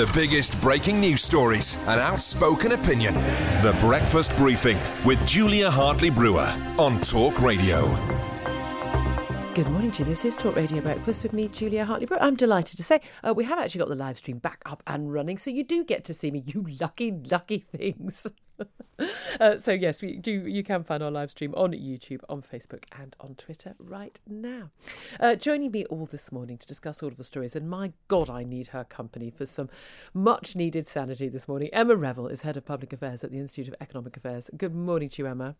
The biggest breaking news stories and outspoken opinion. The Breakfast Briefing with Julia Hartley Brewer on Talk Radio. Good morning to you. This is Talk Radio Breakfast with me, Julia Hartley Brewer. I'm delighted to say uh, we have actually got the live stream back up and running, so you do get to see me, you lucky, lucky things. uh, so yes, we do. You can find our live stream on YouTube, on Facebook, and on Twitter right now. Uh, joining me all this morning to discuss all of the stories, and my God, I need her company for some much needed sanity this morning. Emma Revell is head of public affairs at the Institute of Economic Affairs. Good morning to you, Emma.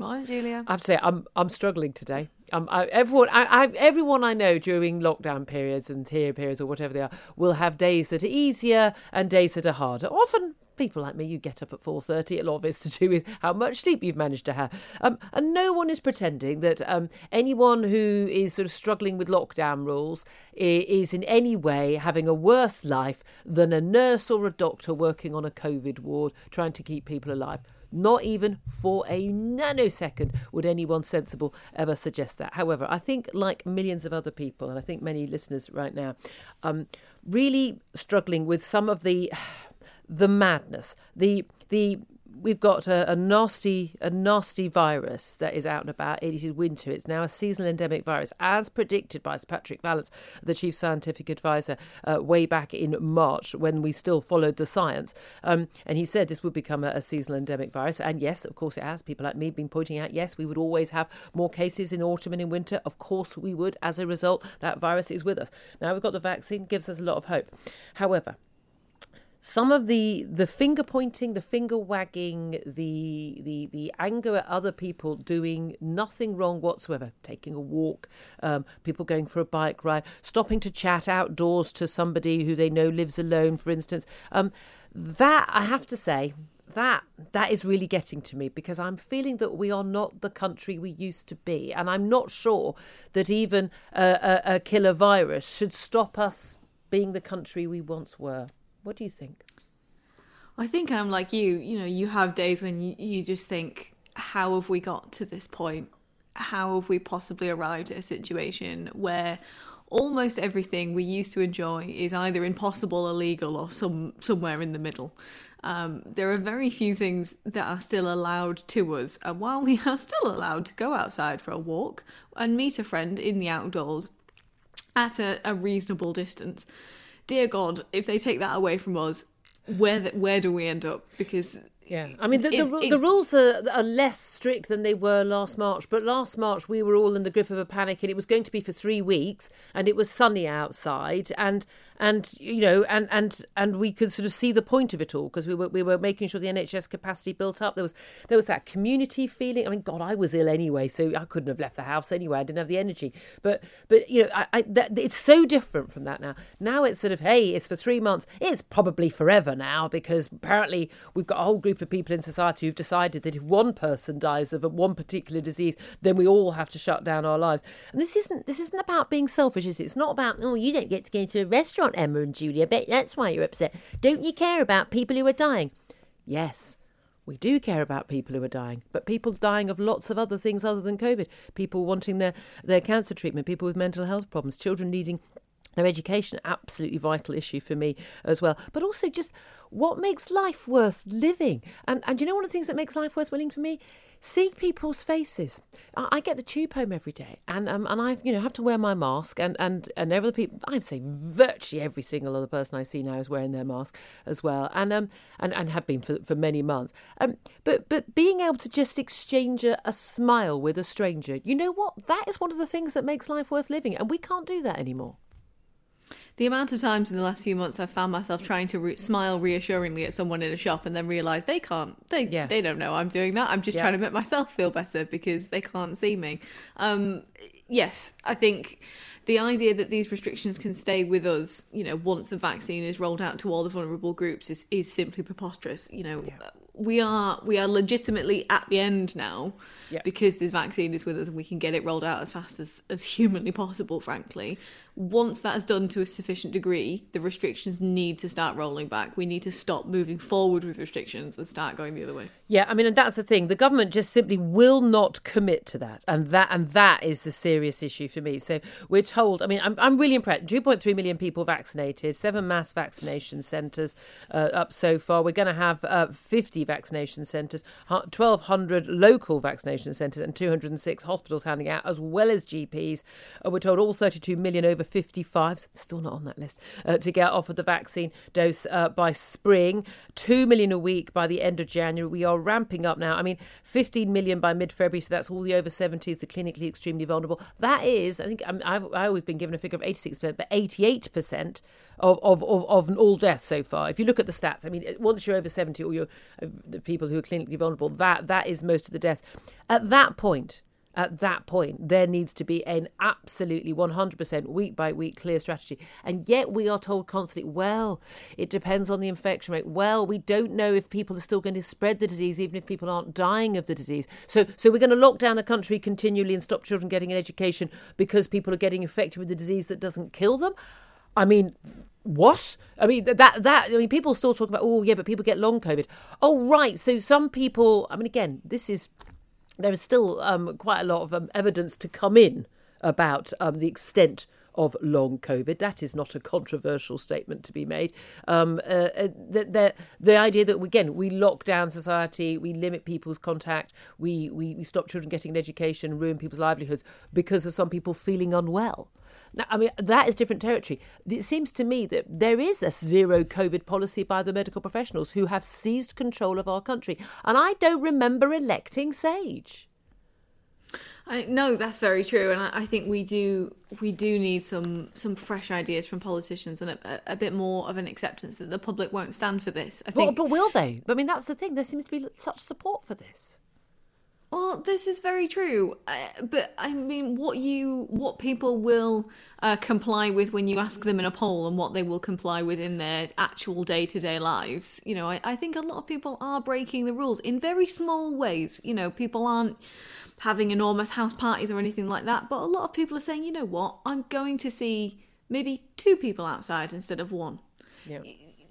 Morning, Julia. I have to say, I'm I'm struggling today. Um, I, everyone, I, I, everyone I know during lockdown periods and tier periods or whatever they are will have days that are easier and days that are harder. Often, people like me, you get up at four thirty. A lot of it's to do with how much sleep you've managed to have. Um, and no one is pretending that um, anyone who is sort of struggling with lockdown rules is in any way having a worse life than a nurse or a doctor working on a COVID ward trying to keep people alive. Not even for a nanosecond would anyone sensible ever suggest that. However, I think, like millions of other people, and I think many listeners right now, um, really struggling with some of the the madness, the the we've got a, a, nasty a nasty virus that is out and about. It is winter. It's now a seasonal endemic virus, as predicted by Sir Patrick Vallance, the chief scientific advisor, uh, way back in March when we still followed the science. Um, and he said this would become a, a, seasonal endemic virus. And yes, of course it has. People like me have been pointing out, yes, we would always have more cases in autumn and in winter. Of course we would. As a result, that virus is with us. Now we've got the vaccine, gives us a lot of hope. However, some of the the finger pointing, the finger wagging, the the the anger at other people doing nothing wrong whatsoever, taking a walk, um, people going for a bike ride, stopping to chat outdoors to somebody who they know lives alone, for instance. Um, that I have to say, that that is really getting to me because I'm feeling that we are not the country we used to be, and I'm not sure that even a, a, a killer virus should stop us being the country we once were. What do you think? I think I'm like you. You know, you have days when you, you just think, how have we got to this point? How have we possibly arrived at a situation where almost everything we used to enjoy is either impossible, illegal, or some somewhere in the middle? Um, there are very few things that are still allowed to us, and while we are still allowed to go outside for a walk and meet a friend in the outdoors at a, a reasonable distance, dear God, if they take that away from us, where where do we end up? Because yeah, I mean the, the, it, the, rules are, are less strict than they were last March. But last March we were all in the grip of a panic, and it was going to be for three weeks, and it was sunny outside, and and you know, and and and we could sort of see the point of it all because we were we were making sure the NHS capacity built up. There was there was that community feeling. I mean, God, I was ill anyway, so I couldn't have left the house anyway. I didn't have the energy. But but you know, I, I that, it's so different from that now. Now it's sort of hey, it's for three months. It's probably forever now because apparently we've got a whole group of people in society who've decided that if one person dies of one particular disease, then we all have to shut down our lives. And this isn't this isn't about being selfish, is it? It's not about oh, you don't get to go to a restaurant, Emma and Julia. Bet that's why you're upset. Don't you care about people who are dying? Yes. We do care about people who are dying, but people dying of lots of other things other than COVID. People wanting their, their cancer treatment, people with mental health problems, children needing their education absolutely vital issue for me as well but also just what makes life worth living and and you know one of the things that makes life worth living for me seeing people's faces. I, I get the tube home every day, and um, and I you know have to wear my mask, and and and every people I'd say virtually every single other person I see now is wearing their mask as well, and um and and have been for for many months. Um, but but being able to just exchange a, a smile with a stranger, you know what? That is one of the things that makes life worth living, and we can't do that anymore. The amount of times in the last few months I've found myself trying to re- smile reassuringly at someone in a shop and then realise they can't, they yeah. they don't know I'm doing that. I'm just yeah. trying to make myself feel better because they can't see me. Um, yes, I think the idea that these restrictions can stay with us, you know, once the vaccine is rolled out to all the vulnerable groups is, is simply preposterous. You know, yeah. we are we are legitimately at the end now yeah. because this vaccine is with us and we can get it rolled out as fast as, as humanly possible, frankly once that is done to a sufficient degree, the restrictions need to start rolling back. We need to stop moving forward with restrictions and start going the other way. Yeah, I mean, and that's the thing. The government just simply will not commit to that, and that and that is the serious issue for me. So we're told. I mean, I'm I'm really impressed. 2.3 million people vaccinated, seven mass vaccination centres uh, up so far. We're going to have uh, 50 vaccination centres, 1,200 local vaccination centres, and 206 hospitals handing out, as well as GPs. Uh, we're told all 32 million over 55s, still not on that list, uh, to get offered the vaccine dose uh, by spring. 2 million a week by the end of January. We are ramping up now. I mean, 15 million by mid February, so that's all the over 70s, the clinically extremely vulnerable. That is, I think, I've, I've always been given a figure of 86%, but 88% of, of, of, of all deaths so far. If you look at the stats, I mean, once you're over 70 or you're the people who are clinically vulnerable, that that is most of the deaths. At that point, at that point, there needs to be an absolutely 100% week by week clear strategy. And yet we are told constantly, well, it depends on the infection rate. Well, we don't know if people are still going to spread the disease, even if people aren't dying of the disease. So, so we're going to lock down the country continually and stop children getting an education because people are getting infected with the disease that doesn't kill them. I mean, what? I mean that that I mean people still talk about oh yeah, but people get long COVID. Oh right, so some people. I mean again, this is there is still um, quite a lot of um, evidence to come in about um, the extent of long COVID. That is not a controversial statement to be made. Um, uh, uh, the, the, the, idea that, again, we lock down society, we limit people's contact, we, we, we stop children getting an education, ruin people's livelihoods because of some people feeling unwell. I mean, that is different territory. It seems to me that there is a zero COVID policy by the medical professionals who have seized control of our country. And I don't remember electing Sage. I, no, that's very true, and I, I, think we do we do need some some fresh ideas from politicians and a, a, bit more of an acceptance that the public won't stand for this. I think, but, but will they? I mean, that's the thing. There seems to be such support for this. Well, this is very true, uh, but I mean, what you what people will uh, comply with when you ask them in a poll, and what they will comply with in their actual day to day lives. You know, I, I think a lot of people are breaking the rules in very small ways. You know, people aren't having enormous house parties or anything like that, but a lot of people are saying, you know what, I'm going to see maybe two people outside instead of one. Yeah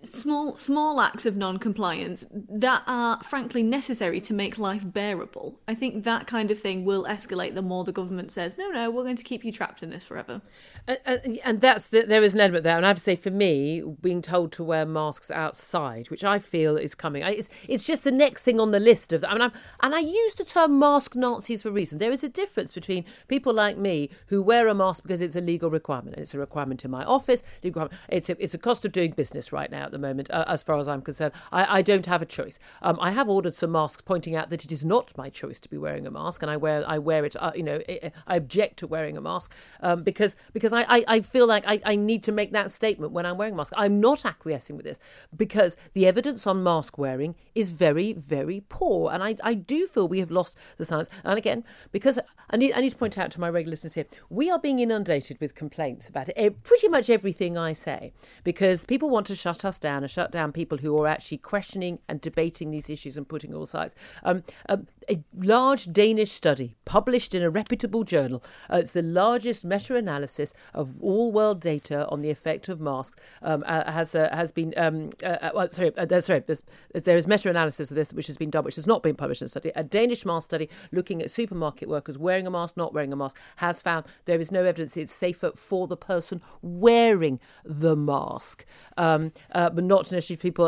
small small acts of non-compliance that are frankly necessary to make life bearable. I think that kind of thing will escalate the more the government says no no we're going to keep you trapped in this forever. Uh, uh, and, and that's the, there is an element there. And i have to say for me being told to wear masks outside which i feel is coming it's it's just the next thing on the list of i mean I'm, and i use the term mask nazis for a reason. There is a difference between people like me who wear a mask because it's a legal requirement. It's a requirement in my office. It's a, it's a cost of doing business right now at the moment, uh, as far as I'm concerned. I, I don't have a choice. Um, I have ordered some masks, pointing out that it is not my choice to be wearing a mask, and I wear I wear it. Uh, you know, I object to wearing a mask um, because because I, I, I, feel like I, I need to make that statement when I'm wearing a mask. I'm not acquiescing with this because the evidence on mask wearing is very very poor, and I, I do feel we have lost the science. And again, because I need I need to point out to my regular listeners here, we are being inundated with complaints about it, pretty much everything I say because people want to shut us down and shut down people who are actually questioning and debating these issues and putting all sides. Um, um, a large Danish study published in a reputable journal. Uh, it's the largest meta-analysis of all world data on the effect of masks. Um, uh, has uh, has been um, uh, uh, well, sorry uh, sorry there is meta-analysis of this which has been done which has not been published in a study. A Danish mask study looking at supermarket workers wearing a mask, not wearing a mask, has found there is no evidence it's safer for the person wearing the mask, um, but not necessarily people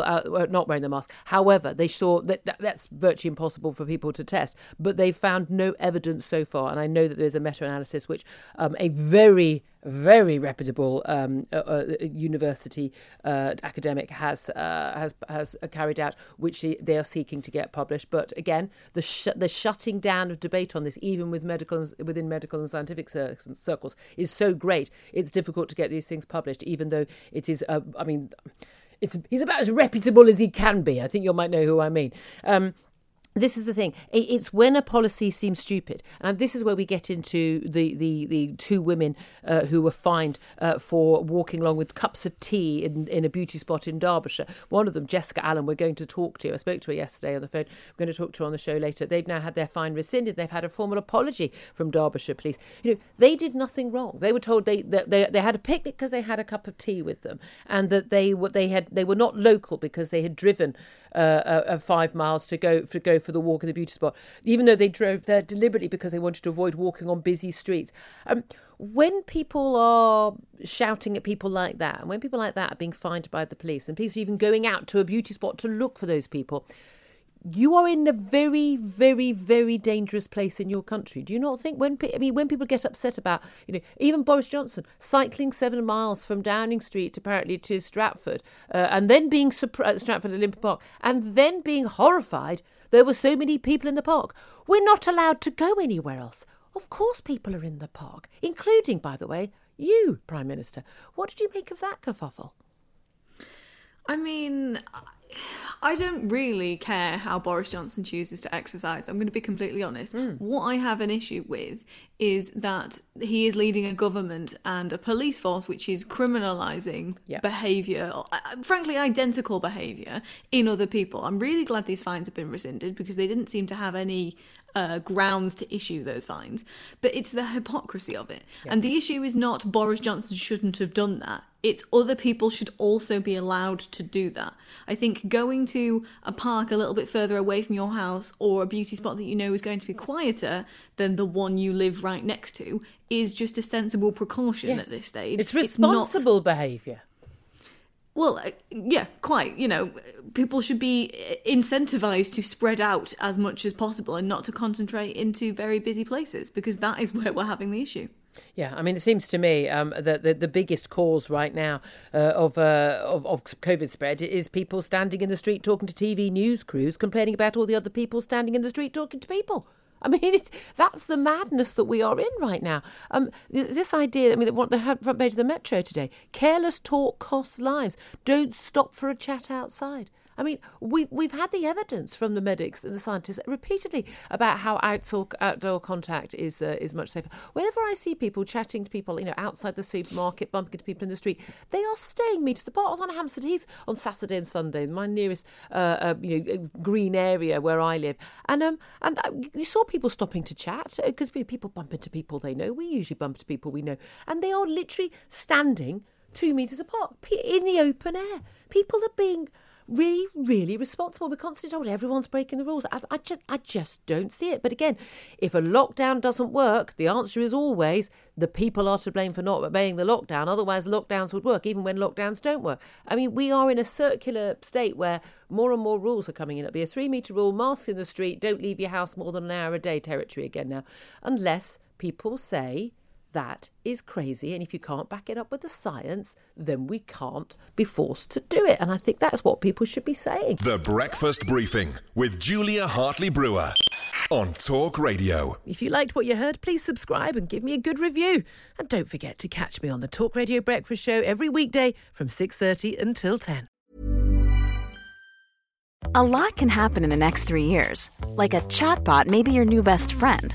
not wearing the mask. However, they saw that, that that's virtually impossible for people to test, but they found no evidence so far. And I know that there's a meta analysis which um, a very very reputable um, uh, uh, university uh, academic has uh, has has carried out, which they are seeking to get published. But again, the sh- the shutting down of debate on this, even with medical within medical and scientific cir- circles, is so great. It's difficult to get these things published, even though it is. Uh, I mean. It's, he's about as reputable as he can be. I think you might know who I mean. Um, this is the thing. It's when a policy seems stupid, and this is where we get into the the, the two women uh, who were fined uh, for walking along with cups of tea in, in a beauty spot in Derbyshire. One of them, Jessica Allen, we're going to talk to. I spoke to her yesterday on the phone. We're going to talk to her on the show later. They've now had their fine rescinded. They've had a formal apology from Derbyshire Police. You know, they did nothing wrong. They were told they they, they, had a picnic because they had a cup of tea with them, and that they were they had they were not local because they had driven uh, uh, five miles to go to go for the walk in the beauty spot, even though they drove there deliberately because they wanted to avoid walking on busy streets. Um, when people are shouting at people like that, and when people like that are being fined by the police, and police are even going out to a beauty spot to look for those people, you are in a very, very, very dangerous place in your country. Do you not think? When I mean, when people get upset about, you know, even Boris Johnson cycling seven miles from Downing Street apparently to Stratford, uh, and then being surprised, Stratford Olympic Park, and then being horrified there were so many people in the park. We're not allowed to go anywhere else. Of course, people are in the park, including, by the way, you, Prime Minister. What did you make of that kerfuffle? I mean, I don't really care how Boris Johnson chooses to exercise. I'm going to be completely honest. Mm. What I have an issue with is that he is leading a government and a police force which is criminalising yep. behaviour, uh, frankly, identical behaviour in other people. I'm really glad these fines have been rescinded because they didn't seem to have any uh, grounds to issue those fines. But it's the hypocrisy of it. Yep. And the issue is not Boris Johnson shouldn't have done that it's other people should also be allowed to do that. I think going to a park a little bit further away from your house or a beauty spot that you know is going to be quieter than the one you live right next to is just a sensible precaution yes. at this stage. It's responsible behaviour. Well, yeah, quite. You know, people should be incentivized to spread out as much as possible and not to concentrate into very busy places because that is where we're having the issue. Yeah, I mean, it seems to me um, that the, the biggest cause right now uh, of, uh, of, of COVID spread is people standing in the street talking to TV news crews, complaining about all the other people standing in the street talking to people. I mean, that's the madness that we are in right now. Um, this idea, I mean, the front page of the Metro today careless talk costs lives. Don't stop for a chat outside. I mean, we've, we've had the evidence from the medics and the scientists repeatedly about how outdoor, outdoor contact is uh, is much safer. Whenever I see people chatting to people, you know, outside the supermarket, bumping into people in the street, they are staying meters apart. I was on Hampstead Heath on Saturday and Sunday, my nearest, uh, uh, you know, green area where I live, and um, and uh, you saw people stopping to chat because uh, people bump into people they know. We usually bump into people we know, and they are literally standing two meters apart in the open air. People are being really, really responsible. We're constantly told everyone's breaking the rules. I, I, just, I just don't see it. But again, if a lockdown doesn't work, the answer is always the people are to blame for not obeying the lockdown. Otherwise, lockdowns would work, even when lockdowns don't work. I mean, we are in a circular state where more and more rules are coming in. It'll be a three metre rule, masks in the street, don't leave your house more than an hour a day territory again now, unless people say that is crazy. And if you can't back it up with the science, then we can't be forced to do it. And I think that's what people should be saying. The Breakfast Briefing with Julia Hartley Brewer on Talk Radio. If you liked what you heard, please subscribe and give me a good review. And don't forget to catch me on the Talk Radio Breakfast Show every weekday from 6:30 until 10. A lot can happen in the next 3 years. Like a chatbot may be your new best friend.